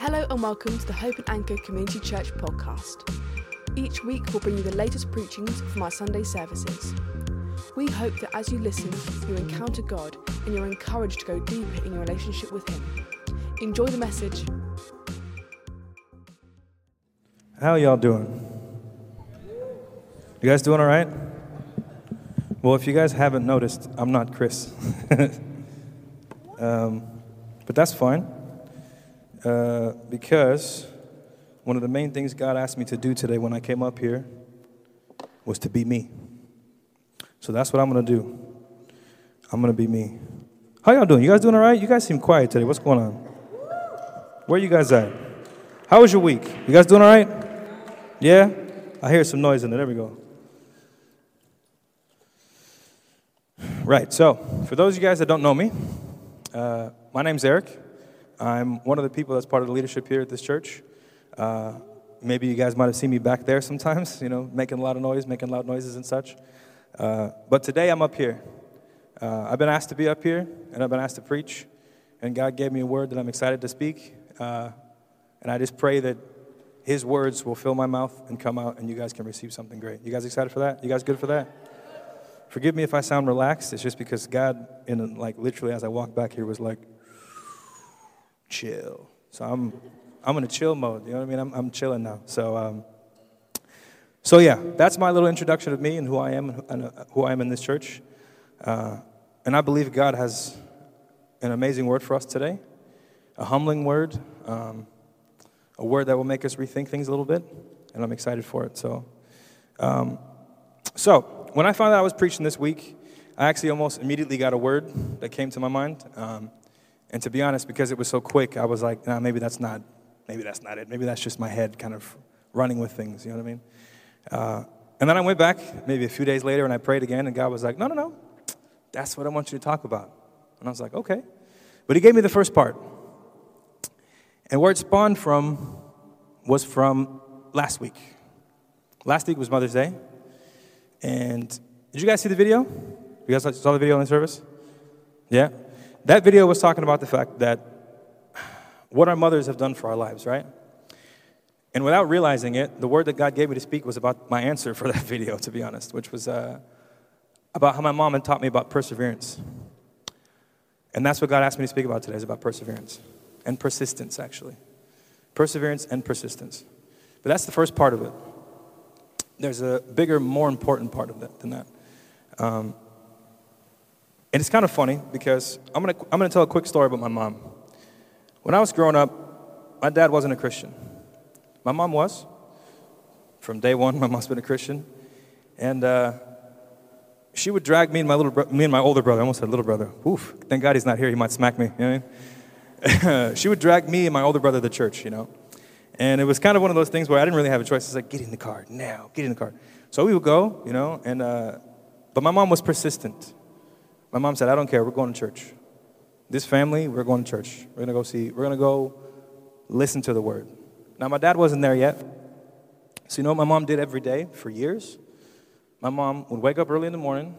Hello and welcome to the Hope and Anchor Community Church podcast. Each week we'll bring you the latest preachings from our Sunday services. We hope that as you listen, you encounter God and you're encouraged to go deeper in your relationship with Him. Enjoy the message. How y'all doing? You guys doing all right? Well, if you guys haven't noticed, I'm not Chris. um, but that's fine. Uh, because one of the main things God asked me to do today when I came up here was to be me. So that's what I'm going to do. I'm going to be me. How y'all doing? You guys doing all right? You guys seem quiet today. What's going on? Where you guys at? How was your week? You guys doing all right? Yeah? I hear some noise in there. There we go. Right, so for those of you guys that don't know me, uh, my name's Eric. I'm one of the people that's part of the leadership here at this church. Uh, maybe you guys might have seen me back there sometimes, you know, making a lot of noise, making loud noises and such. Uh, but today I'm up here. Uh, I've been asked to be up here, and I've been asked to preach, and God gave me a word that I'm excited to speak. Uh, and I just pray that His words will fill my mouth and come out, and you guys can receive something great. You guys excited for that? You guys good for that? Forgive me if I sound relaxed. It's just because God, in like literally as I walked back here, was like, chill. So I'm, I'm in a chill mode. You know what I mean? I'm, I'm chilling now. So, um, so yeah, that's my little introduction of me and who I am and uh, who I am in this church. Uh, and I believe God has an amazing word for us today, a humbling word, um, a word that will make us rethink things a little bit, and I'm excited for it. So, um, so when I found out I was preaching this week, I actually almost immediately got a word that came to my mind. Um, and to be honest, because it was so quick, I was like, nah, maybe that's not, maybe that's not it. Maybe that's just my head kind of running with things. You know what I mean? Uh, and then I went back maybe a few days later and I prayed again, and God was like, no, no, no, that's what I want you to talk about. And I was like, okay. But He gave me the first part. And where it spawned from was from last week. Last week was Mother's Day. And did you guys see the video? You guys saw the video in the service? Yeah? That video was talking about the fact that what our mothers have done for our lives, right? And without realizing it, the word that God gave me to speak was about my answer for that video, to be honest, which was uh, about how my mom had taught me about perseverance. And that's what God asked me to speak about today, is about perseverance and persistence, actually. Perseverance and persistence. But that's the first part of it there's a bigger, more important part of that than that. Um, and it's kind of funny because I'm gonna, I'm gonna tell a quick story about my mom. When I was growing up, my dad wasn't a Christian. My mom was. From day one, my mom's been a Christian. And uh, she would drag me and my little bro- me and my older brother. I almost said little brother. Oof! Thank God he's not here. He might smack me. You know I mean? she would drag me and my older brother to church. You know, and it was kind of one of those things where I didn't really have a choice. It's like, get in the car now, get in the car. So we would go, you know, and, uh, but my mom was persistent. My mom said, I don't care, we're going to church. This family, we're going to church. We're going to go see, we're going to go listen to the word. Now, my dad wasn't there yet. So, you know what my mom did every day for years? My mom would wake up early in the morning,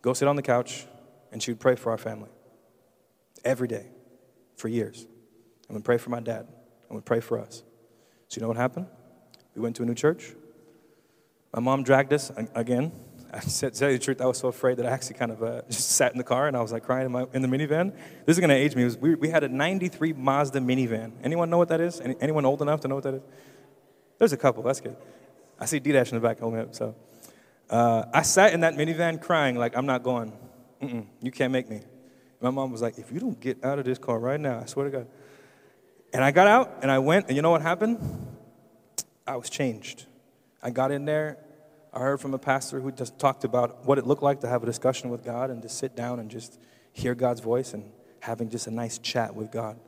go sit on the couch, and she would pray for our family. Every day, for years. And would pray for my dad, and would pray for us. So you know what happened? We went to a new church. My mom dragged us again. I said, tell you the truth, I was so afraid that I actually kind of uh, just sat in the car and I was like crying in, my, in the minivan. This is going to age me. Was, we, we, had a 93 Mazda minivan. Anyone know what that is? Any, anyone old enough to know what that is? There's a couple. That's good. I see D-Dash in the back holding up. So uh, I sat in that minivan crying like, I'm not going. Mm-mm, you can't make me. My mom was like, if you don't get out of this car right now, I swear to God. And I got out and I went, and you know what happened? I was changed. I got in there. I heard from a pastor who just talked about what it looked like to have a discussion with God and to sit down and just hear God's voice and having just a nice chat with God.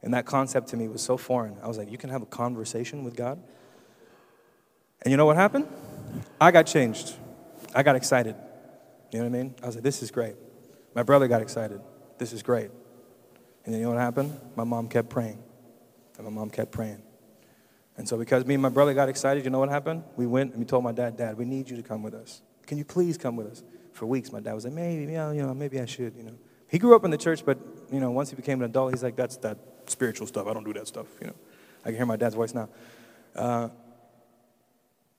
And that concept to me was so foreign. I was like, you can have a conversation with God? And you know what happened? I got changed. I got excited. You know what I mean? I was like, this is great. My brother got excited. This is great. And then you know what happened? My mom kept praying. And my mom kept praying. And so, because me and my brother got excited, you know what happened? We went and we told my dad, Dad, we need you to come with us. Can you please come with us? For weeks, my dad was like, maybe, yeah, you know, maybe I should, you know. He grew up in the church, but you know, once he became an adult, he's like, that's that spiritual stuff. I don't do that stuff. You know, I can hear my dad's voice now. Uh,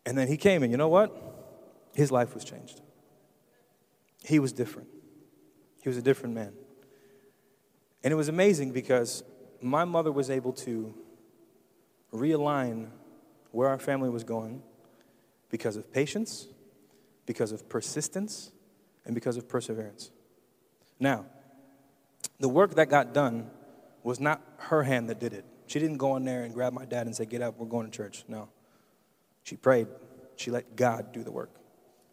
and then he came, and you know what? His life was changed. He was different. He was a different man. And it was amazing because my mother was able to realign where our family was going because of patience, because of persistence, and because of perseverance. Now, the work that got done was not her hand that did it. She didn't go in there and grab my dad and say, Get up, we're going to church. No. She prayed. She let God do the work.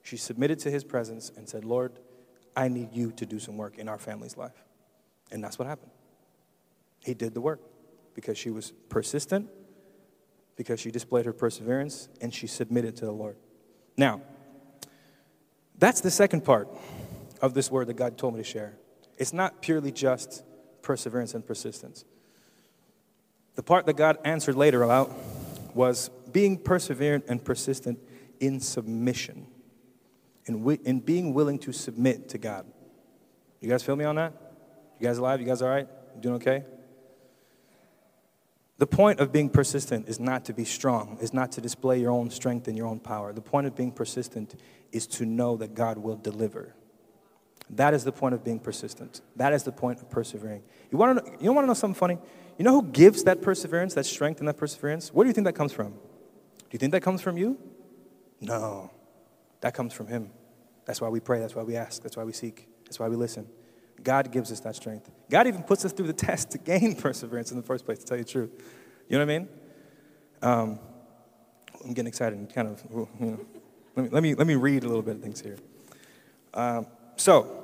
She submitted to his presence and said, Lord, I need you to do some work in our family's life. And that's what happened. He did the work because she was persistent, because she displayed her perseverance, and she submitted to the Lord. Now, that's the second part of this word that God told me to share. It's not purely just perseverance and persistence. The part that God answered later about was being perseverant and persistent in submission, in, wi- in being willing to submit to God. You guys feel me on that? You guys alive? You guys all right? You doing okay? The point of being persistent is not to be strong, is not to display your own strength and your own power. The point of being persistent is to know that God will deliver. That is the point of being persistent. That is the point of persevering. You want to know, you want to know something funny? You know who gives that perseverance, that strength and that perseverance? Where do you think that comes from? Do you think that comes from you? No. That comes from him. That's why we pray, that's why we ask, that's why we seek, that's why we listen. God gives us that strength. God even puts us through the test to gain perseverance in the first place, to tell you the truth. You know what I mean? Um, I'm getting excited and kind of, you know. Let me, let me, let me read a little bit of things here. Um, so,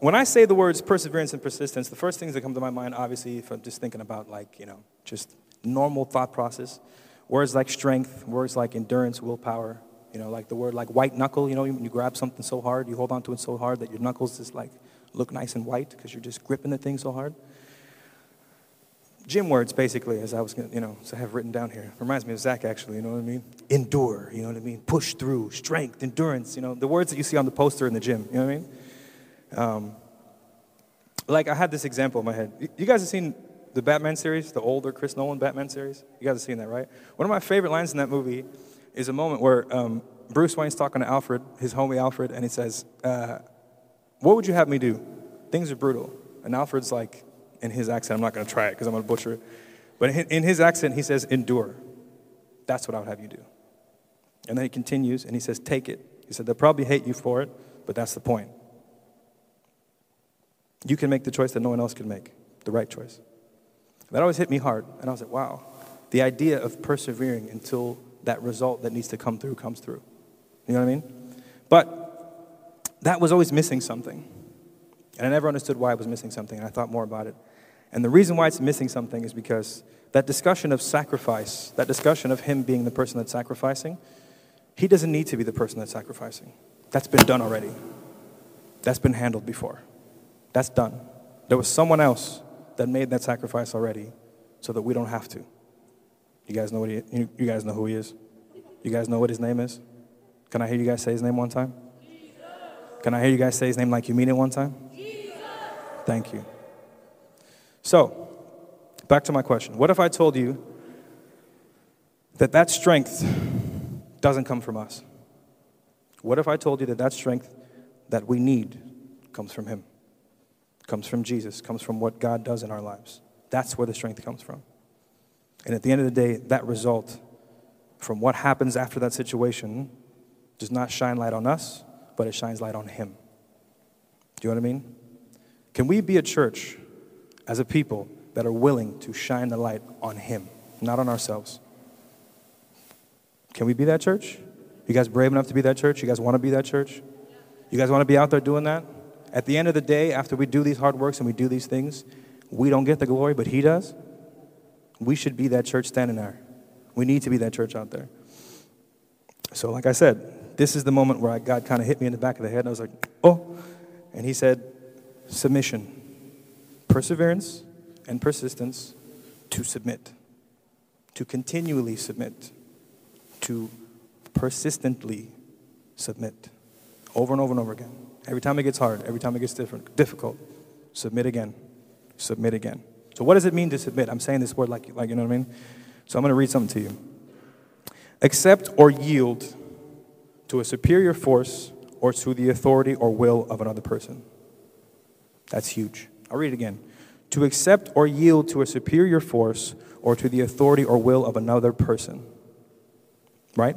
when I say the words perseverance and persistence, the first things that come to my mind, obviously, if I'm just thinking about like, you know, just normal thought process, words like strength, words like endurance, willpower, you know, like the word like white knuckle, you know, you, you grab something so hard, you hold onto it so hard that your knuckles just like look nice and white because you're just gripping the thing so hard. Gym words, basically, as I was, you know, as I have written down here. Reminds me of Zach, actually, you know what I mean? Endure, you know what I mean? Push through, strength, endurance, you know, the words that you see on the poster in the gym, you know what I mean? Um, like, I had this example in my head. You- You guys have seen the Batman series, the older Chris Nolan Batman series? You guys have seen that, right? One of my favorite lines in that movie is a moment where um, Bruce Wayne's talking to Alfred, his homie Alfred, and he says, uh, What would you have me do? Things are brutal. And Alfred's like, in his accent, I'm not going to try it because I'm going to butcher it. But in his accent, he says, Endure. That's what I would have you do. And then he continues and he says, Take it. He said, They'll probably hate you for it, but that's the point. You can make the choice that no one else can make, the right choice. That always hit me hard. And I was like, wow, the idea of persevering until that result that needs to come through comes through. You know what I mean? But that was always missing something. And I never understood why it was missing something, and I thought more about it. And the reason why it's missing something is because that discussion of sacrifice, that discussion of him being the person that's sacrificing, he doesn't need to be the person that's sacrificing. That's been done already. That's been handled before. That's done. There was someone else that made that sacrifice already so that we don't have to. You guys know what he you, you guys know who he is? You guys know what his name is? Can I hear you guys say his name one time? Can I hear you guys say his name like you mean it one time? Jesus. Thank you. So, back to my question. What if I told you that that strength doesn't come from us? What if I told you that that strength that we need comes from him? Comes from Jesus, comes from what God does in our lives. That's where the strength comes from. And at the end of the day, that result from what happens after that situation does not shine light on us, but it shines light on him. Do you know what I mean? Can we be a church as a people that are willing to shine the light on Him, not on ourselves? Can we be that church? You guys brave enough to be that church? You guys want to be that church? You guys want to be out there doing that? At the end of the day, after we do these hard works and we do these things, we don't get the glory, but He does. We should be that church standing there. We need to be that church out there. So, like I said, this is the moment where I, God kind of hit me in the back of the head, and I was like, oh. And He said, submission, perseverance, and persistence to submit, to continually submit, to persistently submit over and over and over again. Every time it gets hard, every time it gets different, difficult, submit again, submit again. So, what does it mean to submit? I'm saying this word like, like you know what I mean? So, I'm going to read something to you. Accept or yield to a superior force or to the authority or will of another person. That's huge. I'll read it again. To accept or yield to a superior force or to the authority or will of another person. Right?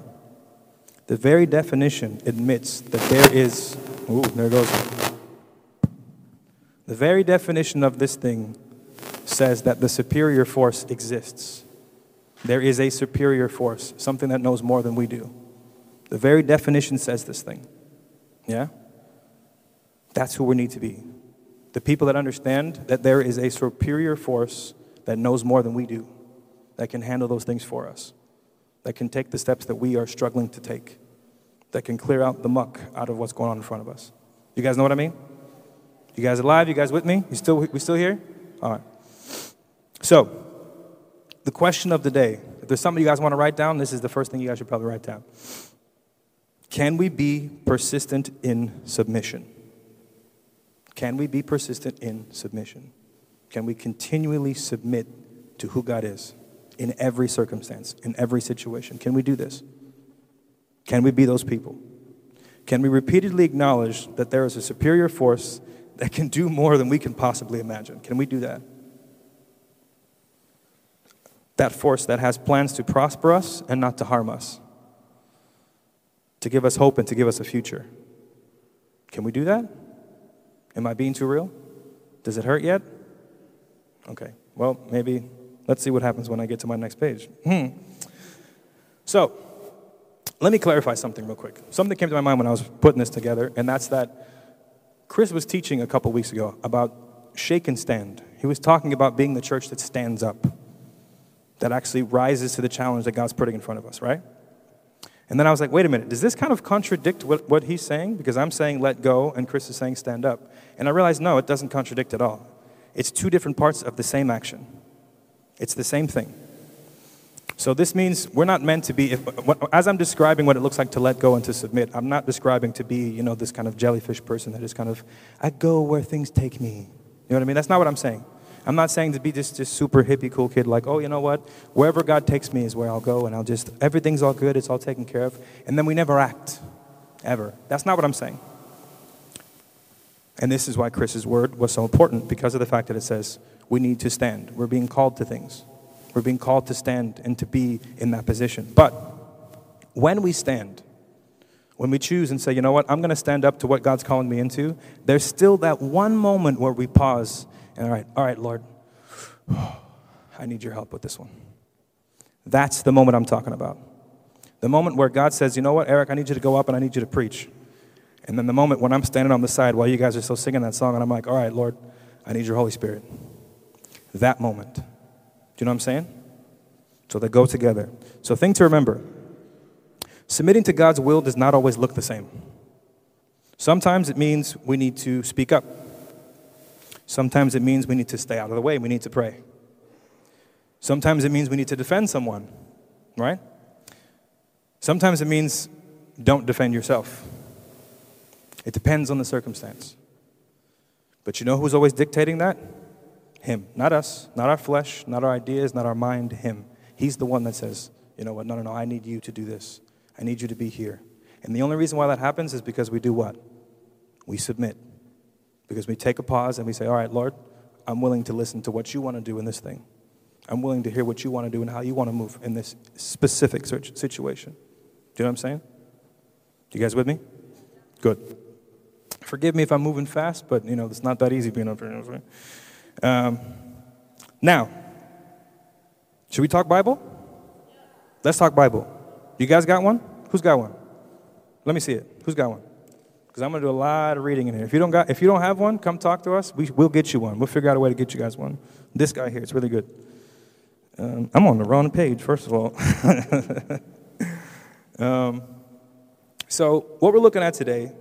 The very definition admits that there is, ooh, there goes. The very definition of this thing says that the superior force exists. There is a superior force, something that knows more than we do. The very definition says this thing. Yeah? That's who we need to be. The people that understand that there is a superior force that knows more than we do, that can handle those things for us, that can take the steps that we are struggling to take, that can clear out the muck out of what's going on in front of us. You guys know what I mean? You guys alive? You guys with me? You still, we still here? All right. So, the question of the day if there's something you guys want to write down, this is the first thing you guys should probably write down. Can we be persistent in submission? Can we be persistent in submission? Can we continually submit to who God is in every circumstance, in every situation? Can we do this? Can we be those people? Can we repeatedly acknowledge that there is a superior force that can do more than we can possibly imagine? Can we do that? That force that has plans to prosper us and not to harm us to give us hope and to give us a future. Can we do that? Am I being too real? Does it hurt yet? Okay, well, maybe let's see what happens when I get to my next page. Hmm. So, let me clarify something real quick. Something came to my mind when I was putting this together, and that's that Chris was teaching a couple weeks ago about shake and stand. He was talking about being the church that stands up, that actually rises to the challenge that God's putting in front of us, right? And then I was like, wait a minute, does this kind of contradict what, what he's saying? Because I'm saying let go and Chris is saying stand up. And I realized, no, it doesn't contradict at all. It's two different parts of the same action, it's the same thing. So this means we're not meant to be, if, as I'm describing what it looks like to let go and to submit, I'm not describing to be, you know, this kind of jellyfish person that is kind of, I go where things take me. You know what I mean? That's not what I'm saying. I'm not saying to be just this super hippie cool kid, like, oh, you know what? Wherever God takes me is where I'll go, and I'll just, everything's all good, it's all taken care of. And then we never act, ever. That's not what I'm saying. And this is why Chris's word was so important, because of the fact that it says we need to stand. We're being called to things. We're being called to stand and to be in that position. But when we stand, when we choose and say, you know what, I'm going to stand up to what God's calling me into, there's still that one moment where we pause all right, all right, Lord, I need your help with this one. That's the moment I'm talking about. The moment where God says, you know what, Eric, I need you to go up and I need you to preach. And then the moment when I'm standing on the side while you guys are still singing that song, and I'm like, all right, Lord, I need your Holy Spirit. That moment. Do you know what I'm saying? So they go together. So, thing to remember submitting to God's will does not always look the same. Sometimes it means we need to speak up. Sometimes it means we need to stay out of the way, we need to pray. Sometimes it means we need to defend someone, right? Sometimes it means don't defend yourself. It depends on the circumstance. But you know who's always dictating that? Him. Not us, not our flesh, not our ideas, not our mind, Him. He's the one that says, you know what, no, no, no, I need you to do this. I need you to be here. And the only reason why that happens is because we do what? We submit. Because we take a pause and we say, All right, Lord, I'm willing to listen to what you want to do in this thing. I'm willing to hear what you want to do and how you want to move in this specific situation. Do you know what I'm saying? You guys with me? Good. Forgive me if I'm moving fast, but you know, it's not that easy being up here. Um, now, should we talk Bible? Let's talk Bible. You guys got one? Who's got one? Let me see it. Who's got one? Because I'm going to do a lot of reading in here. If you don't got, if you don't have one, come talk to us. We, will get you one. We'll figure out a way to get you guys one. This guy here, it's really good. Um, I'm on the wrong page, first of all. um, so what we're looking at today,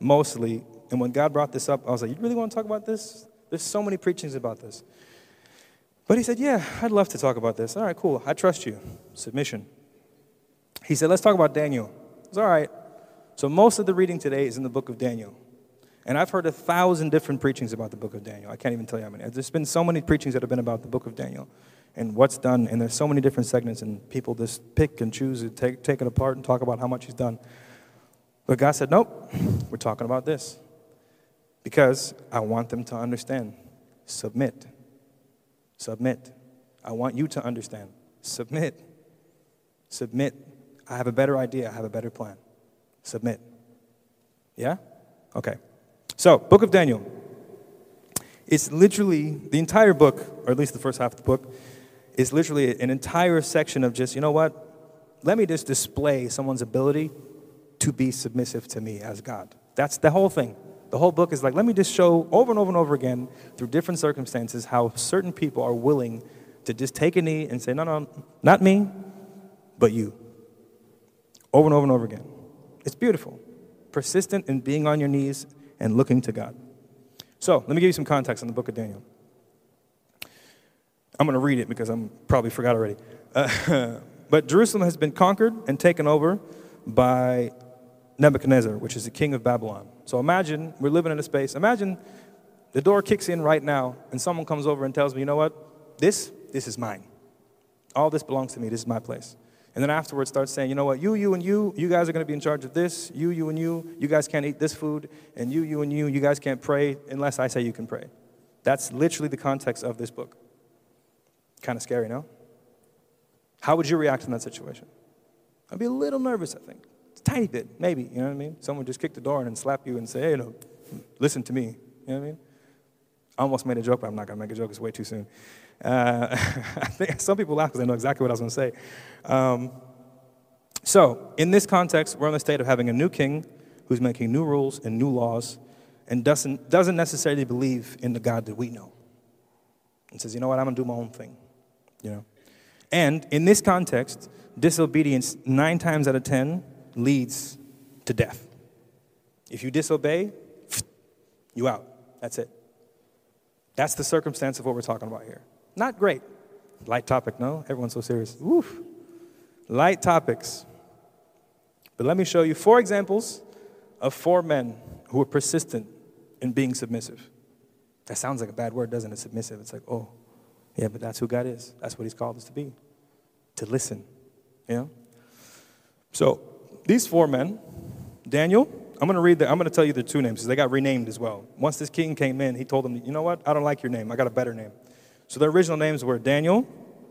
mostly, and when God brought this up, I was like, "You really want to talk about this? There's so many preachings about this." But he said, "Yeah, I'd love to talk about this." All right, cool. I trust you. Submission. He said, "Let's talk about Daniel." It's all right. So most of the reading today is in the book of Daniel. And I've heard a thousand different preachings about the book of Daniel. I can't even tell you how many. There's been so many preachings that have been about the book of Daniel and what's done. And there's so many different segments, and people just pick and choose and take, take it apart and talk about how much he's done. But God said, nope, we're talking about this. Because I want them to understand. Submit. Submit. I want you to understand. Submit. Submit. I have a better idea. I have a better plan. Submit. Yeah? Okay. So, Book of Daniel. It's literally the entire book, or at least the first half of the book, is literally an entire section of just, you know what? Let me just display someone's ability to be submissive to me as God. That's the whole thing. The whole book is like, let me just show over and over and over again through different circumstances how certain people are willing to just take a knee and say, no, no, not me, but you. Over and over and over again. It's beautiful. Persistent in being on your knees and looking to God. So, let me give you some context on the book of Daniel. I'm going to read it because I'm probably forgot already. Uh, but Jerusalem has been conquered and taken over by Nebuchadnezzar, which is the king of Babylon. So imagine we're living in a space. Imagine the door kicks in right now and someone comes over and tells me, you know what? This, this is mine. All this belongs to me. This is my place. And then afterwards starts saying, you know what, you, you, and you, you guys are going to be in charge of this. You, you, and you, you guys can't eat this food. And you, you, and you, you guys can't pray unless I say you can pray. That's literally the context of this book. Kind of scary, no? How would you react in that situation? I'd be a little nervous, I think. It's a tiny bit, maybe, you know what I mean? Someone just kick the door and slap you and say, hey, you know, listen to me. You know what I mean? I almost made a joke, but I'm not going to make a joke. It's way too soon. Uh, I think some people laugh because they know exactly what I was going to say. Um, so, in this context, we're in the state of having a new king who's making new rules and new laws and doesn't, doesn't necessarily believe in the God that we know. And says, you know what, I'm going to do my own thing. You know? And in this context, disobedience, nine times out of ten, leads to death. If you disobey, you out. That's it. That's the circumstance of what we're talking about here. Not great. Light topic, no? Everyone's so serious. Woof. Light topics. But let me show you four examples of four men who were persistent in being submissive. That sounds like a bad word, doesn't it? Submissive. It's like, oh, yeah, but that's who God is. That's what He's called us to be, to listen. You know? So, these four men, Daniel, I'm going to read the, I'm going to tell you the two names because they got renamed as well. Once this king came in, he told them, you know what? I don't like your name. I got a better name. So their original names were Daniel,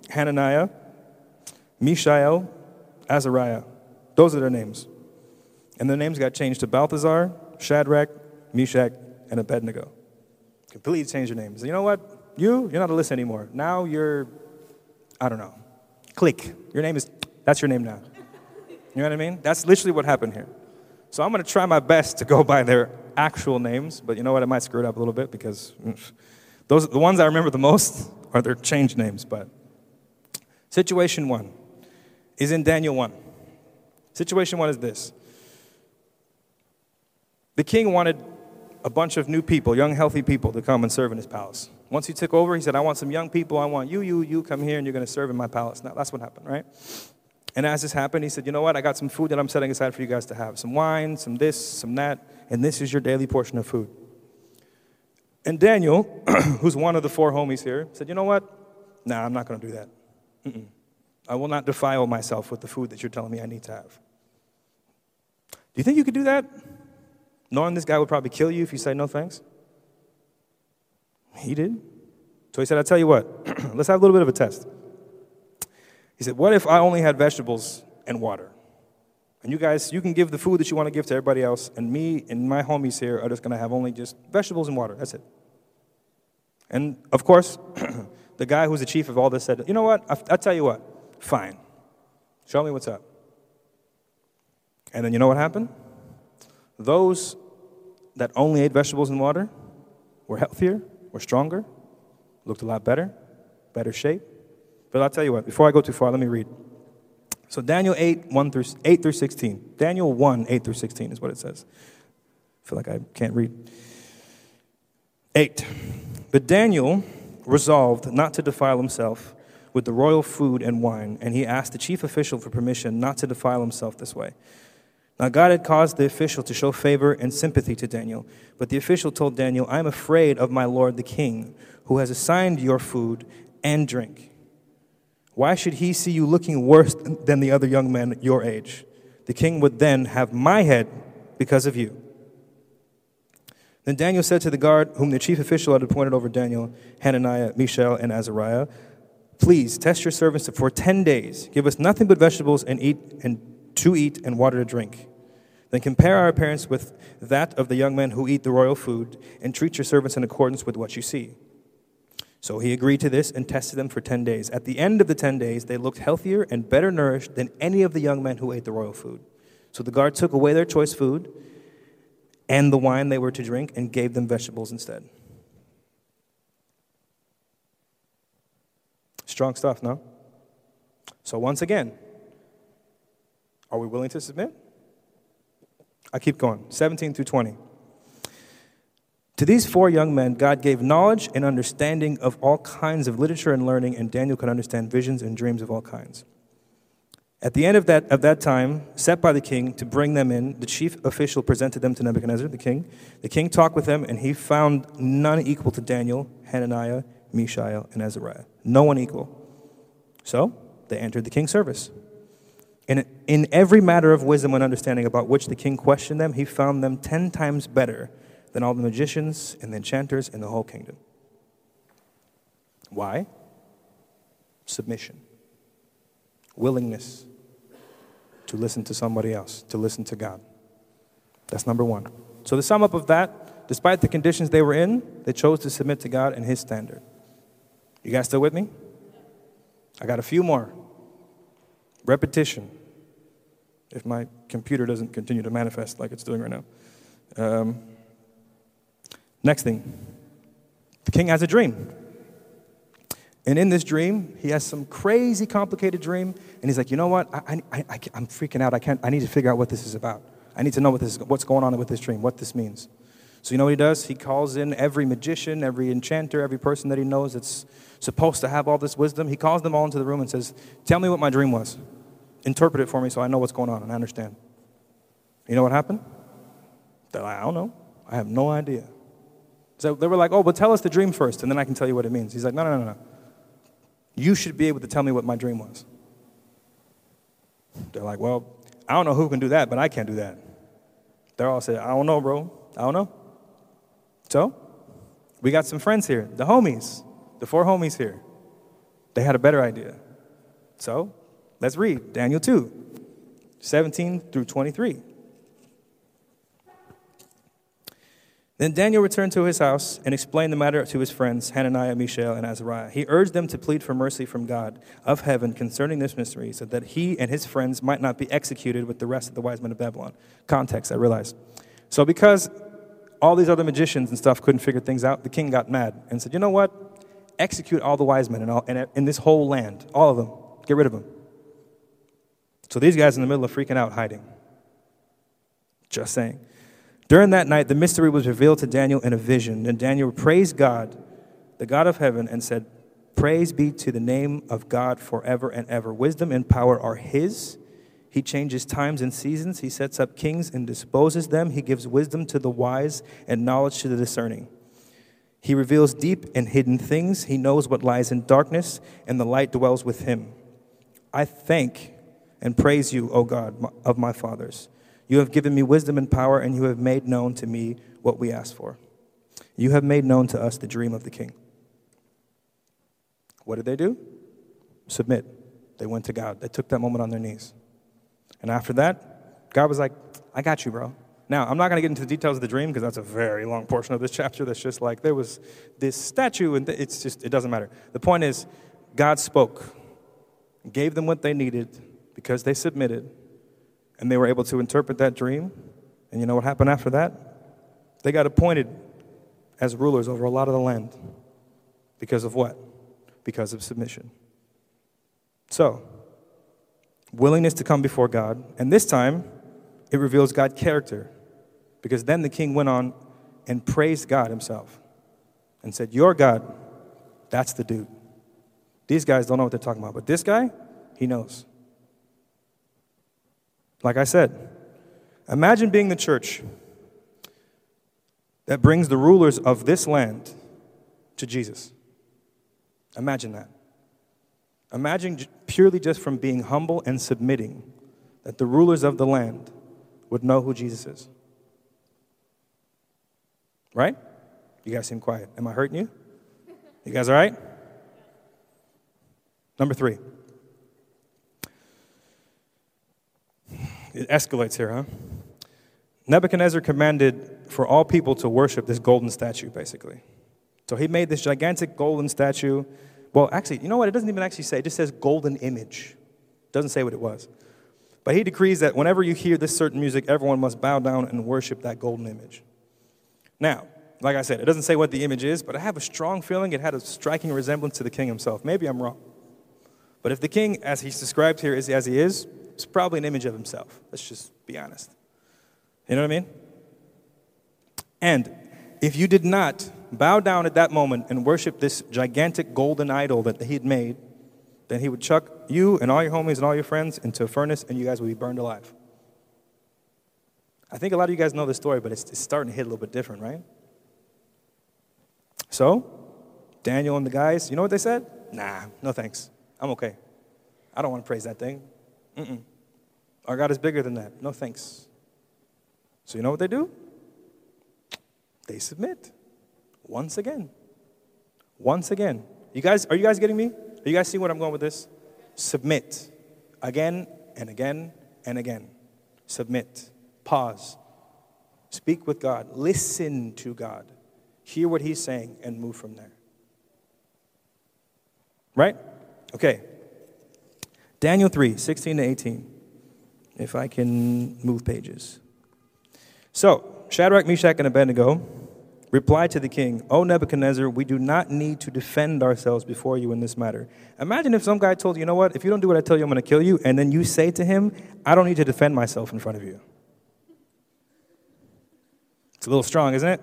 Hananiah, Mishael, Azariah. Those are their names. And their names got changed to Balthazar, Shadrach, Meshach, and Abednego. Completely changed their names. You know what? You, you're not a list anymore. Now you're, I don't know, click. Your name is, that's your name now. You know what I mean? That's literally what happened here. So I'm going to try my best to go by their actual names, but you know what? I might screw it up a little bit because mm. Those the ones I remember the most are their changed names. But situation one is in Daniel 1. Situation one is this the king wanted a bunch of new people, young, healthy people, to come and serve in his palace. Once he took over, he said, I want some young people. I want you, you, you come here and you're going to serve in my palace. Now, that's what happened, right? And as this happened, he said, You know what? I got some food that I'm setting aside for you guys to have some wine, some this, some that, and this is your daily portion of food. And Daniel, who's one of the four homies here, said, You know what? Nah, I'm not going to do that. Mm-mm. I will not defile myself with the food that you're telling me I need to have. Do you think you could do that? Knowing this guy would probably kill you if you say no thanks? He did. So he said, I'll tell you what, let's have a little bit of a test. He said, What if I only had vegetables and water? And you guys, you can give the food that you want to give to everybody else, and me and my homies here are just going to have only just vegetables and water. That's it. And of course, the guy who's the chief of all this said, You know what? I'll tell you what. Fine. Show me what's up. And then you know what happened? Those that only ate vegetables and water were healthier, were stronger, looked a lot better, better shape. But I'll tell you what, before I go too far, let me read. So Daniel 8, 1 through 8 through 16. Daniel 1, 8 through 16 is what it says. I feel like I can't read. 8. But Daniel resolved not to defile himself with the royal food and wine, and he asked the chief official for permission not to defile himself this way. Now, God had caused the official to show favor and sympathy to Daniel, but the official told Daniel, I am afraid of my lord the king, who has assigned your food and drink. Why should he see you looking worse than the other young men your age? The king would then have my head because of you. Then Daniel said to the guard, whom the chief official had appointed over Daniel, Hananiah, Mishael, and Azariah, Please test your servants for 10 days. Give us nothing but vegetables and eat and to eat and water to drink. Then compare our appearance with that of the young men who eat the royal food, and treat your servants in accordance with what you see. So he agreed to this and tested them for 10 days. At the end of the 10 days, they looked healthier and better nourished than any of the young men who ate the royal food. So the guard took away their choice food and the wine they were to drink and gave them vegetables instead. Strong stuff, no? So once again, are we willing to submit? I keep going. 17 through 20. To these four young men, God gave knowledge and understanding of all kinds of literature and learning, and Daniel could understand visions and dreams of all kinds. At the end of that, of that time, set by the king to bring them in, the chief official presented them to Nebuchadnezzar, the king. The king talked with them, and he found none equal to Daniel, Hananiah, Mishael, and Azariah. No one equal. So they entered the king's service. And in every matter of wisdom and understanding about which the king questioned them, he found them ten times better than all the magicians and the enchanters in the whole kingdom. Why? Submission, willingness to listen to somebody else, to listen to God. That's number one. So, the sum up of that, despite the conditions they were in, they chose to submit to God and His standard. You guys still with me? I got a few more. Repetition if my computer doesn't continue to manifest like it's doing right now. Um, next thing the king has a dream. And in this dream, he has some crazy complicated dream, and he's like, you know what? I, I, I, I'm freaking out. I, can't, I need to figure out what this is about. I need to know what this, what's going on with this dream, what this means. So, you know what he does? He calls in every magician, every enchanter, every person that he knows that's supposed to have all this wisdom. He calls them all into the room and says, Tell me what my dream was interpret it for me so I know what's going on and I understand. You know what happened? They're like, I don't know. I have no idea. So they were like, oh, but tell us the dream first, and then I can tell you what it means. He's like, no, no, no, no. You should be able to tell me what my dream was. They're like, well, I don't know who can do that, but I can't do that. They're all saying, I don't know, bro. I don't know. So, we got some friends here, the homies, the four homies here. They had a better idea. So, Let's read Daniel 2, 17 through 23. Then Daniel returned to his house and explained the matter to his friends, Hananiah, Mishael, and Azariah. He urged them to plead for mercy from God of heaven concerning this mystery, so that he and his friends might not be executed with the rest of the wise men of Babylon. Context, I realize. So, because all these other magicians and stuff couldn't figure things out, the king got mad and said, You know what? Execute all the wise men in, all, in, in this whole land, all of them. Get rid of them. So these guys in the middle of freaking out, hiding. Just saying. During that night, the mystery was revealed to Daniel in a vision. And Daniel praised God, the God of heaven, and said, Praise be to the name of God forever and ever. Wisdom and power are His. He changes times and seasons. He sets up kings and disposes them. He gives wisdom to the wise and knowledge to the discerning. He reveals deep and hidden things. He knows what lies in darkness, and the light dwells with him. I thank and praise you, O God of my fathers. You have given me wisdom and power, and you have made known to me what we asked for. You have made known to us the dream of the king. What did they do? Submit. They went to God. They took that moment on their knees. And after that, God was like, I got you, bro. Now, I'm not going to get into the details of the dream because that's a very long portion of this chapter that's just like there was this statue, and it's just, it doesn't matter. The point is, God spoke, gave them what they needed, because they submitted and they were able to interpret that dream. And you know what happened after that? They got appointed as rulers over a lot of the land. Because of what? Because of submission. So, willingness to come before God. And this time, it reveals God's character. Because then the king went on and praised God himself and said, Your God, that's the dude. These guys don't know what they're talking about, but this guy, he knows. Like I said, Imagine being the church that brings the rulers of this land to Jesus. Imagine that. Imagine purely just from being humble and submitting that the rulers of the land would know who Jesus is. Right? You guys seem quiet. Am I hurting you? You guys all right? Number three. It escalates here, huh? Nebuchadnezzar commanded for all people to worship this golden statue, basically. So he made this gigantic golden statue. Well, actually, you know what? It doesn't even actually say, it just says golden image. It doesn't say what it was. But he decrees that whenever you hear this certain music, everyone must bow down and worship that golden image. Now, like I said, it doesn't say what the image is, but I have a strong feeling it had a striking resemblance to the king himself. Maybe I'm wrong. But if the king, as he's described here, is as he is, it's probably an image of himself. Let's just be honest. You know what I mean? And if you did not bow down at that moment and worship this gigantic golden idol that he'd made, then he would chuck you and all your homies and all your friends into a furnace and you guys would be burned alive. I think a lot of you guys know this story, but it's, it's starting to hit a little bit different, right? So, Daniel and the guys, you know what they said? Nah, no thanks. I'm okay. I don't want to praise that thing. Mm-mm. Our God is bigger than that. No thanks. So, you know what they do? They submit. Once again. Once again. You guys, are you guys getting me? Are you guys seeing what I'm going with this? Submit. Again and again and again. Submit. Pause. Speak with God. Listen to God hear what he's saying, and move from there. Right? Okay. Daniel 3, 16 to 18. If I can move pages. So, Shadrach, Meshach, and Abednego replied to the king, O Nebuchadnezzar, we do not need to defend ourselves before you in this matter. Imagine if some guy told you, you know what, if you don't do what I tell you, I'm going to kill you, and then you say to him, I don't need to defend myself in front of you. It's a little strong, isn't it?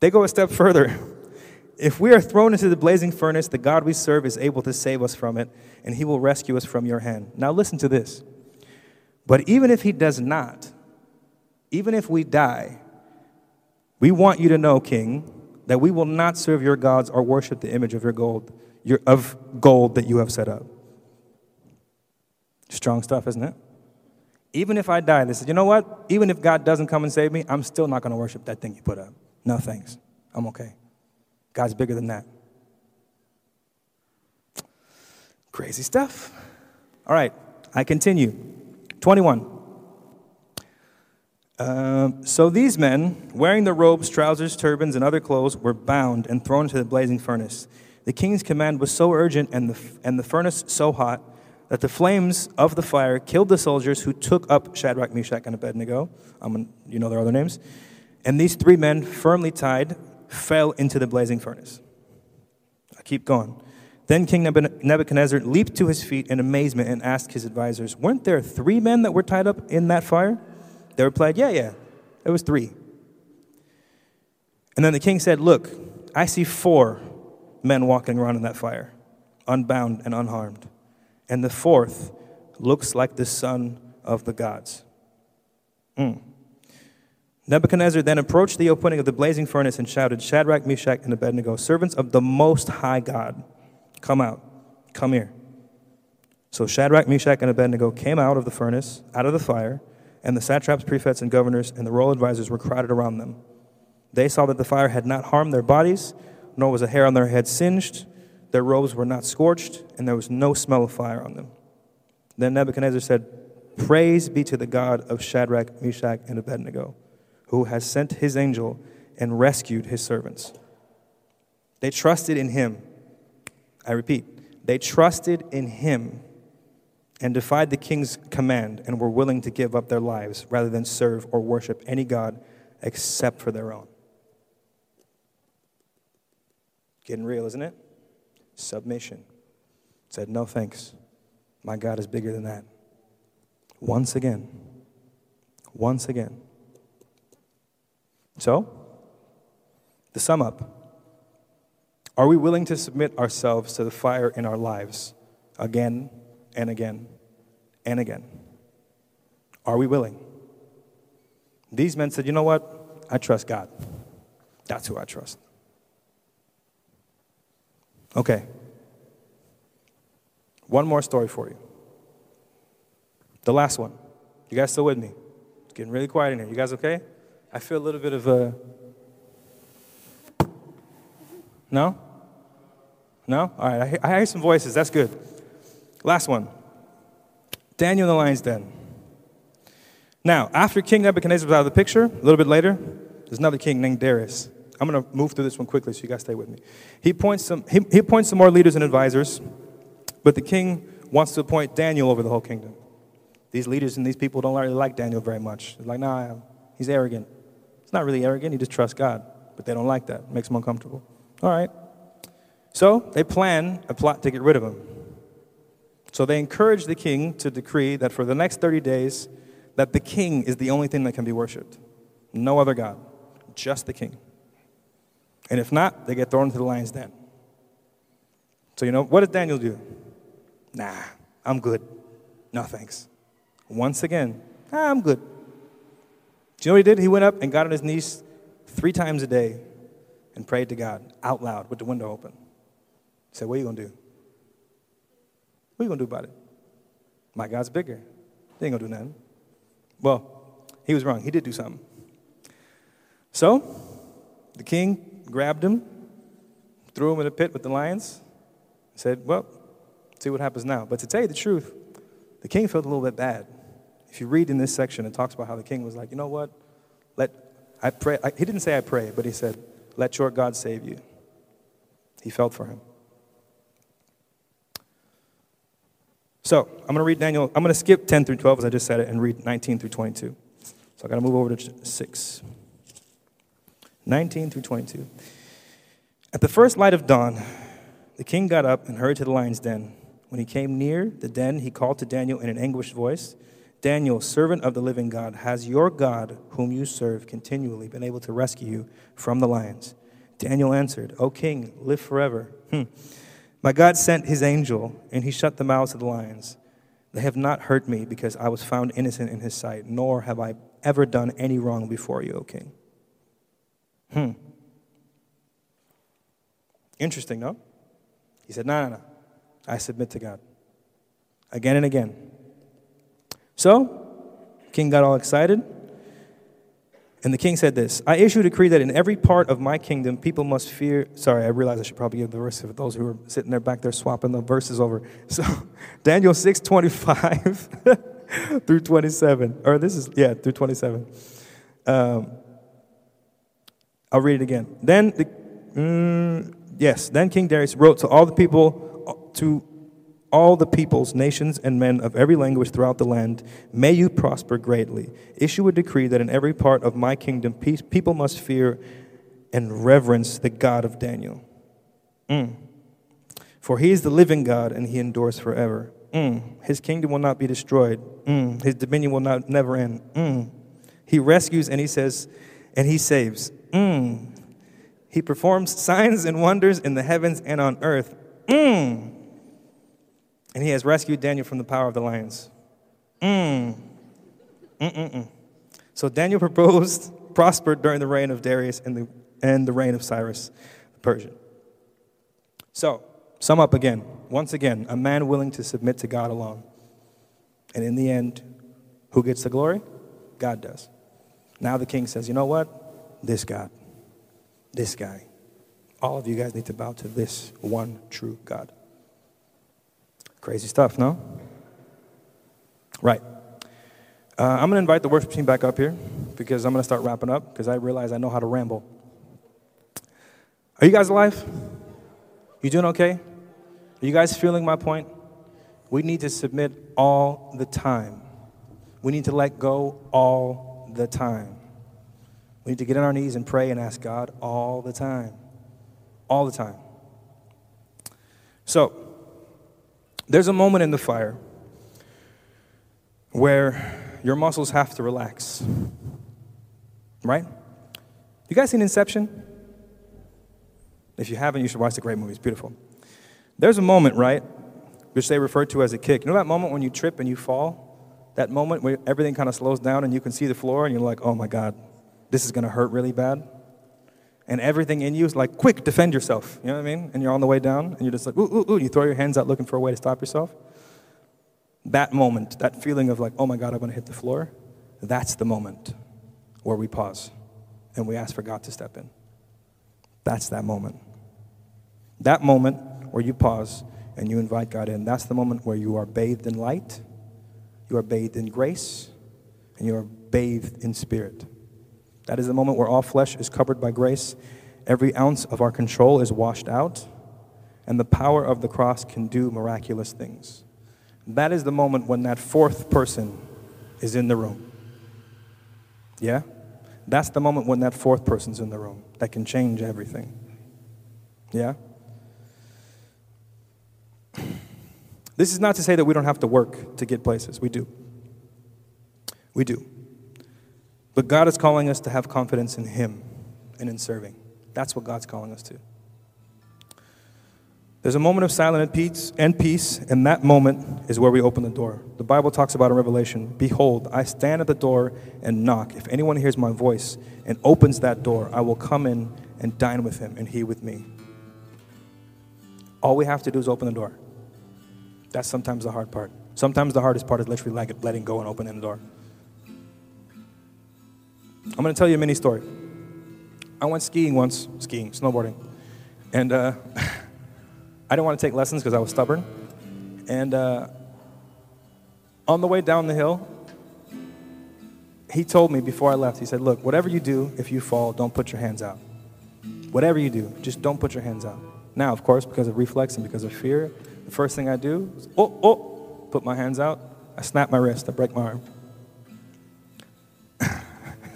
They go a step further. If we are thrown into the blazing furnace, the God we serve is able to save us from it, and he will rescue us from your hand. Now, listen to this. But even if he does not, even if we die, we want you to know, King, that we will not serve your gods or worship the image of your gold, your, of gold that you have set up. Strong stuff, isn't it? Even if I die, they said, you know what? Even if God doesn't come and save me, I'm still not going to worship that thing you put up. No thanks. I'm okay. God's bigger than that. Crazy stuff. All right, I continue. 21. Uh, so these men, wearing the robes, trousers, turbans, and other clothes, were bound and thrown into the blazing furnace. The king's command was so urgent and the, and the furnace so hot that the flames of the fire killed the soldiers who took up Shadrach, Meshach, and Abednego. You know their other names and these three men, firmly tied, fell into the blazing furnace. I keep going. Then King Nebuchadnezzar leaped to his feet in amazement and asked his advisors, Weren't there three men that were tied up in that fire? They replied, Yeah, yeah, it was three. And then the king said, Look, I see four men walking around in that fire, unbound and unharmed. And the fourth looks like the son of the gods. Mm. Nebuchadnezzar then approached the opening of the blazing furnace and shouted, Shadrach, Meshach, and Abednego, servants of the Most High God, come out, come here. So Shadrach, Meshach, and Abednego came out of the furnace, out of the fire, and the satraps, prefects, and governors and the royal advisers were crowded around them. They saw that the fire had not harmed their bodies, nor was a hair on their head singed, their robes were not scorched, and there was no smell of fire on them. Then Nebuchadnezzar said, Praise be to the God of Shadrach, Meshach, and Abednego who has sent his angel and rescued his servants. They trusted in him. I repeat, they trusted in him and defied the king's command and were willing to give up their lives rather than serve or worship any God except for their own. Getting real, isn't it? Submission. Said, no thanks. My God is bigger than that. Once again. Once again. So, to sum up, are we willing to submit ourselves to the fire in our lives again and again and again? Are we willing? These men said, You know what? I trust God. That's who I trust. Okay. One more story for you. The last one. You guys still with me? It's getting really quiet in here. You guys okay? I feel a little bit of a. No? No? All right, I hear, some voices. That's good. Last one Daniel in the lion's den. Now, after King Nebuchadnezzar was out of the picture, a little bit later, there's another king named Darius. I'm going to move through this one quickly so you guys stay with me. He appoints some, he, he appoints some more leaders and advisors, but the king wants to appoint Daniel over the whole kingdom. These leaders and these people don't really like Daniel very much. They're like, nah, he's arrogant. He's not really arrogant, he just trusts God, but they don't like that. It makes them uncomfortable. All right. So they plan a plot to get rid of him. So they encourage the king to decree that for the next 30 days, that the king is the only thing that can be worshiped. No other God, just the king. And if not, they get thrown into the lion's den. So, you know, what does Daniel do? Nah, I'm good. No thanks. Once again, ah, I'm good. Do you know what he did? He went up and got on his knees three times a day and prayed to God out loud with the window open. He said, What are you going to do? What are you going to do about it? My God's bigger. They ain't going to do nothing. Well, he was wrong. He did do something. So, the king grabbed him, threw him in a pit with the lions, said, Well, see what happens now. But to tell you the truth, the king felt a little bit bad. If you read in this section, it talks about how the king was like, You know what? Let I pray. I, he didn't say I pray, but he said, Let your God save you. He felt for him. So I'm going to read Daniel. I'm going to skip 10 through 12 as I just said it and read 19 through 22. So I've got to move over to 6. 19 through 22. At the first light of dawn, the king got up and hurried to the lion's den. When he came near the den, he called to Daniel in an anguished voice Daniel, servant of the living God, has your God, whom you serve continually, been able to rescue you from the lions? Daniel answered, O king, live forever. Hmm. My God sent his angel, and he shut the mouths of the lions. They have not hurt me because I was found innocent in his sight, nor have I ever done any wrong before you, O king. Hmm. Interesting, no? He said, No, no, no. I submit to God. Again and again. So, king got all excited. And the king said this I issue a decree that in every part of my kingdom, people must fear. Sorry, I realize I should probably give the verse for those who are sitting there back there swapping the verses over. So, Daniel 6 25 through 27. Or this is, yeah, through 27. Um, I'll read it again. Then, the, mm, yes, then King Darius wrote to all the people, to all the peoples, nations, and men of every language throughout the land, may you prosper greatly. Issue a decree that in every part of my kingdom peace, people must fear and reverence the God of Daniel. Mm. For he is the living God and he endures forever. Mm. His kingdom will not be destroyed. Mm. His dominion will not never end. Mm. He rescues and he says, and he saves. Mm. He performs signs and wonders in the heavens and on earth. And he has rescued Daniel from the power of the lions. Mm. Mm-mm-mm. So Daniel proposed, prospered during the reign of Darius and the, and the reign of Cyrus the Persian. So, sum up again. Once again, a man willing to submit to God alone. And in the end, who gets the glory? God does. Now the king says, you know what? This God, this guy. All of you guys need to bow to this one true God. Crazy stuff, no? Right. Uh, I'm going to invite the worship team back up here because I'm going to start wrapping up because I realize I know how to ramble. Are you guys alive? You doing okay? Are you guys feeling my point? We need to submit all the time. We need to let go all the time. We need to get on our knees and pray and ask God all the time. All the time. So, there's a moment in the fire where your muscles have to relax. Right? You guys seen Inception? If you haven't, you should watch the great movie. It's beautiful. There's a moment, right, which they refer to as a kick. You know that moment when you trip and you fall? That moment where everything kind of slows down and you can see the floor and you're like, oh my God, this is going to hurt really bad. And everything in you is like, quick, defend yourself. You know what I mean? And you're on the way down and you're just like, ooh, ooh, ooh. You throw your hands out looking for a way to stop yourself. That moment, that feeling of like, oh my God, I'm going to hit the floor, that's the moment where we pause and we ask for God to step in. That's that moment. That moment where you pause and you invite God in, that's the moment where you are bathed in light, you are bathed in grace, and you are bathed in spirit. That is the moment where all flesh is covered by grace, every ounce of our control is washed out, and the power of the cross can do miraculous things. That is the moment when that fourth person is in the room. Yeah? That's the moment when that fourth person's in the room that can change everything. Yeah? This is not to say that we don't have to work to get places. We do. We do. But God is calling us to have confidence in Him and in serving. That's what God's calling us to. There's a moment of silence and peace, and peace, and that moment is where we open the door. The Bible talks about in Revelation Behold, I stand at the door and knock. If anyone hears my voice and opens that door, I will come in and dine with him, and he with me. All we have to do is open the door. That's sometimes the hard part. Sometimes the hardest part is literally letting go and opening the door. I'm going to tell you a mini story. I went skiing once, skiing, snowboarding, and uh, I didn't want to take lessons because I was stubborn. And uh, on the way down the hill, he told me before I left, he said, Look, whatever you do, if you fall, don't put your hands out. Whatever you do, just don't put your hands out. Now, of course, because of reflex and because of fear, the first thing I do is, oh, oh, put my hands out. I snap my wrist, I break my arm.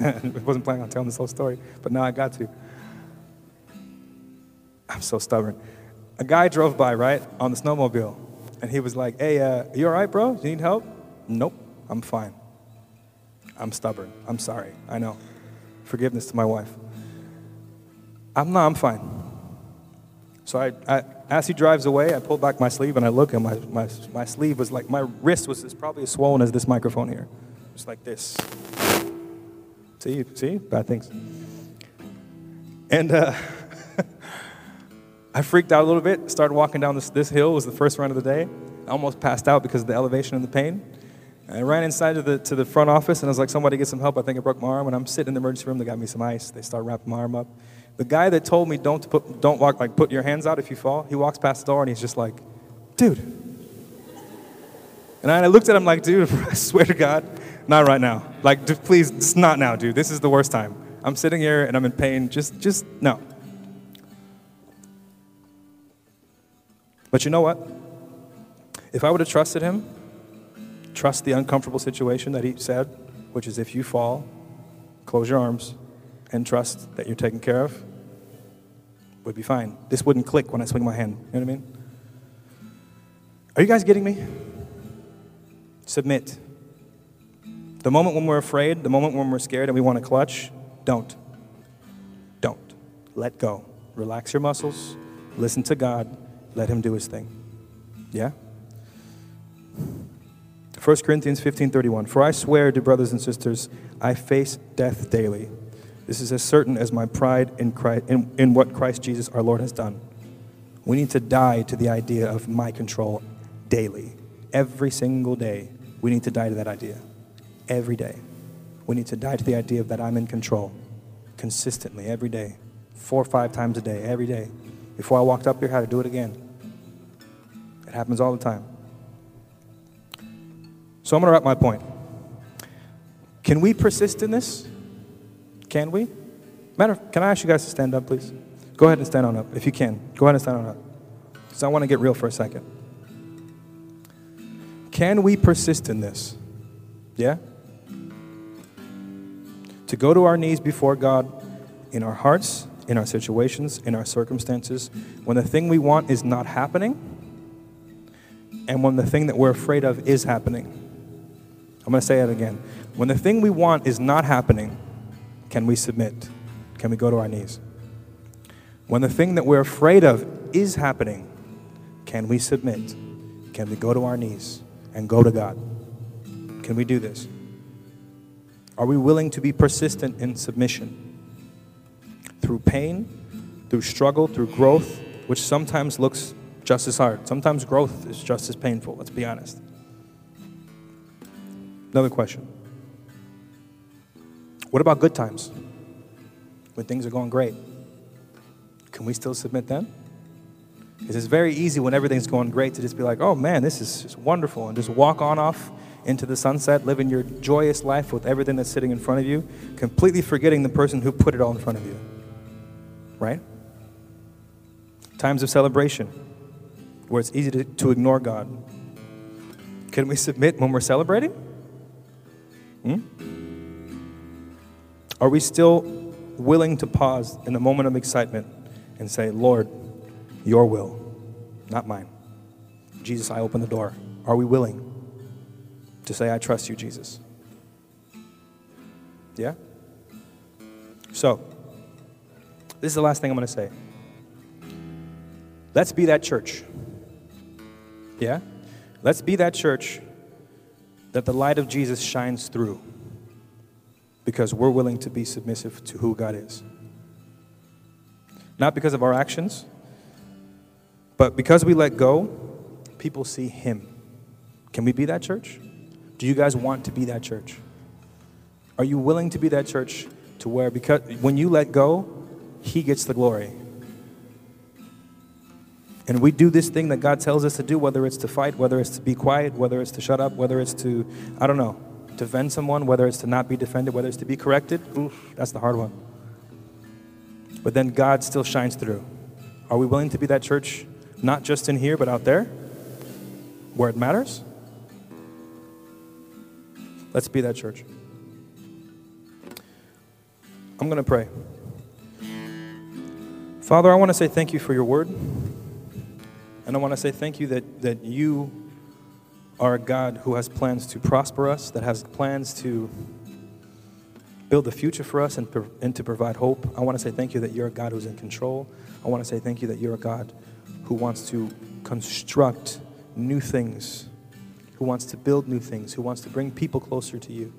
I wasn't planning on telling this whole story, but now I got to. I'm so stubborn. A guy drove by, right, on the snowmobile, and he was like, hey, uh, you all right, bro? Do you need help? Nope, I'm fine. I'm stubborn. I'm sorry. I know. Forgiveness to my wife. I'm not, I'm fine. So I, I, as he drives away, I pull back my sleeve and I look, and my, my, my sleeve was like, my wrist was as, probably as swollen as this microphone here. Just like this. See, see? Bad things. And uh, I freaked out a little bit, started walking down this, this hill. It was the first run of the day. I almost passed out because of the elevation and the pain. And I ran inside to the, to the front office and I was like, somebody get some help. I think I broke my arm. And I'm sitting in the emergency room. They got me some ice. They start wrapping my arm up. The guy that told me don't put, don't walk like put your hands out if you fall, he walks past the door and he's just like, dude. And I looked at him like, dude, I swear to God, not right now. Like, please, it's not now, dude. This is the worst time. I'm sitting here and I'm in pain. Just, just no. But you know what? If I would have trusted him, trust the uncomfortable situation that he said, which is if you fall, close your arms, and trust that you're taken care of, would be fine. This wouldn't click when I swing my hand. You know what I mean? Are you guys getting me? Submit. The moment when we're afraid, the moment when we're scared and we want to clutch, don't. Don't. Let go. Relax your muscles. Listen to God. Let Him do His thing. Yeah? 1 Corinthians 15:31 For I swear to brothers and sisters I face death daily this is as certain as my pride in, Christ, in, in what Christ Jesus our Lord has done. We need to die to the idea of my control daily. Every single day, we need to die to that idea. Every day. We need to die to the idea of that I'm in control consistently, every day, four or five times a day, every day. Before I walked up here, I had to do it again. It happens all the time. So I'm going to wrap my point. Can we persist in this? Can we? Matter, can I ask you guys to stand up, please? Go ahead and stand on up, if you can. Go ahead and stand on up. Because I want to get real for a second. Can we persist in this? Yeah? To go to our knees before God in our hearts, in our situations, in our circumstances, when the thing we want is not happening, and when the thing that we're afraid of is happening. I'm going to say it again. When the thing we want is not happening, can we submit? Can we go to our knees? When the thing that we're afraid of is happening, can we submit? Can we go to our knees and go to God? Can we do this? Are we willing to be persistent in submission? Through pain, through struggle, through growth, which sometimes looks just as hard. Sometimes growth is just as painful, let's be honest. Another question What about good times? When things are going great? Can we still submit then? Because it's very easy when everything's going great to just be like, oh man, this is just wonderful, and just walk on off into the sunset, living your joyous life with everything that's sitting in front of you, completely forgetting the person who put it all in front of you. Right? Times of celebration, where it's easy to, to ignore God. Can we submit when we're celebrating? Hmm? Are we still willing to pause in the moment of excitement and say, Lord, your will, not mine? Jesus, I open the door. Are we willing to say, I trust you, Jesus? Yeah? So, this is the last thing I'm going to say. Let's be that church. Yeah? Let's be that church that the light of Jesus shines through because we're willing to be submissive to who God is. Not because of our actions, but because we let go, people see Him. Can we be that church? Do you guys want to be that church? Are you willing to be that church to where, because when you let go, He gets the glory? And we do this thing that God tells us to do, whether it's to fight, whether it's to be quiet, whether it's to shut up, whether it's to, I don't know, defend someone, whether it's to not be defended, whether it's to be corrected. Oof, that's the hard one. But then God still shines through. Are we willing to be that church, not just in here, but out there, where it matters? Let's be that church. I'm going to pray. Father, I want to say thank you for your word. And I want to say thank you that, that you are a God who has plans to prosper us, that has plans to build a future for us and, and to provide hope. I want to say thank you that you're a God who's in control. I want to say thank you that you're a God who wants to construct new things, who wants to build new things, who wants to bring people closer to you.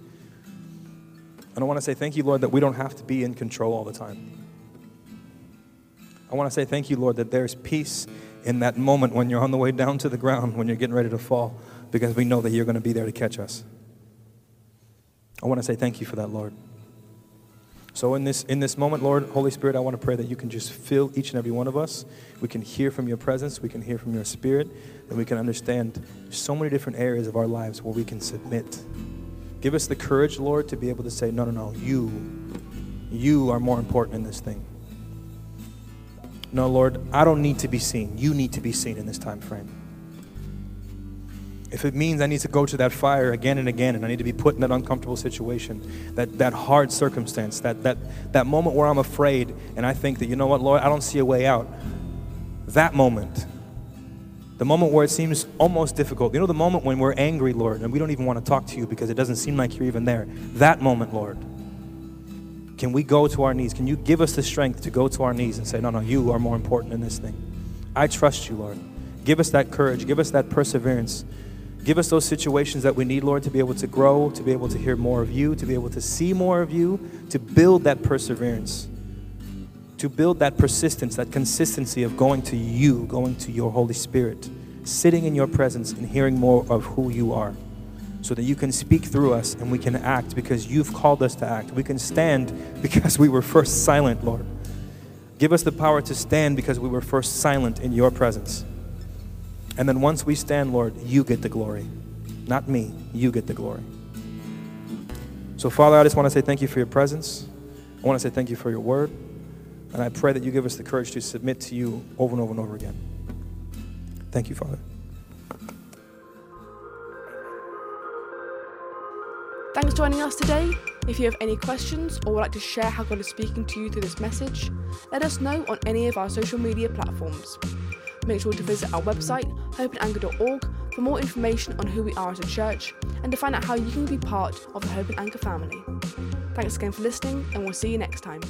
And I want to say thank you, Lord, that we don't have to be in control all the time. I want to say thank you, Lord, that there's peace in that moment when you're on the way down to the ground, when you're getting ready to fall, because we know that you're going to be there to catch us. I want to say thank you for that, Lord. So in this in this moment, Lord, Holy Spirit, I want to pray that you can just fill each and every one of us. We can hear from your presence, we can hear from your spirit, and we can understand so many different areas of our lives where we can submit. Give us the courage, Lord, to be able to say, no, no, no, you, you are more important in this thing. No, Lord, I don't need to be seen. You need to be seen in this time frame. If it means I need to go to that fire again and again and I need to be put in that uncomfortable situation, that, that hard circumstance, that, that, that moment where I'm afraid and I think that, you know what, Lord, I don't see a way out, that moment, the moment where it seems almost difficult, you know, the moment when we're angry, Lord, and we don't even want to talk to you because it doesn't seem like you're even there, that moment, Lord can we go to our knees? Can you give us the strength to go to our knees and say, No, no, you are more important in this thing? I trust you, Lord. Give us that courage. Give us that perseverance. Give us those situations that we need, Lord, to be able to grow, to be able to hear more of you, to be able to see more of you, to build that perseverance, to build that persistence, that consistency of going to you, going to your Holy Spirit, sitting in your presence and hearing more of who you are so that you can speak through us and we can act because you've called us to act. We can stand because we were first silent, Lord. Give us the power to stand because we were first silent in your presence. And then once we stand, Lord, you get the glory. Not me, you get the glory. So, Father, I just want to say thank you for your presence. I want to say thank you for your word. And I pray that you give us the courage to submit to you over and over and over again. Thank you, Father. Thanks for joining us today. If you have any questions or would like to share how God is speaking to you through this message, let us know on any of our social media platforms. Make sure to visit our website, hopeandanchor.org, for more information on who we are as a church and to find out how you can be part of the Hope and Anchor family. Thanks again for listening, and we'll see you next time.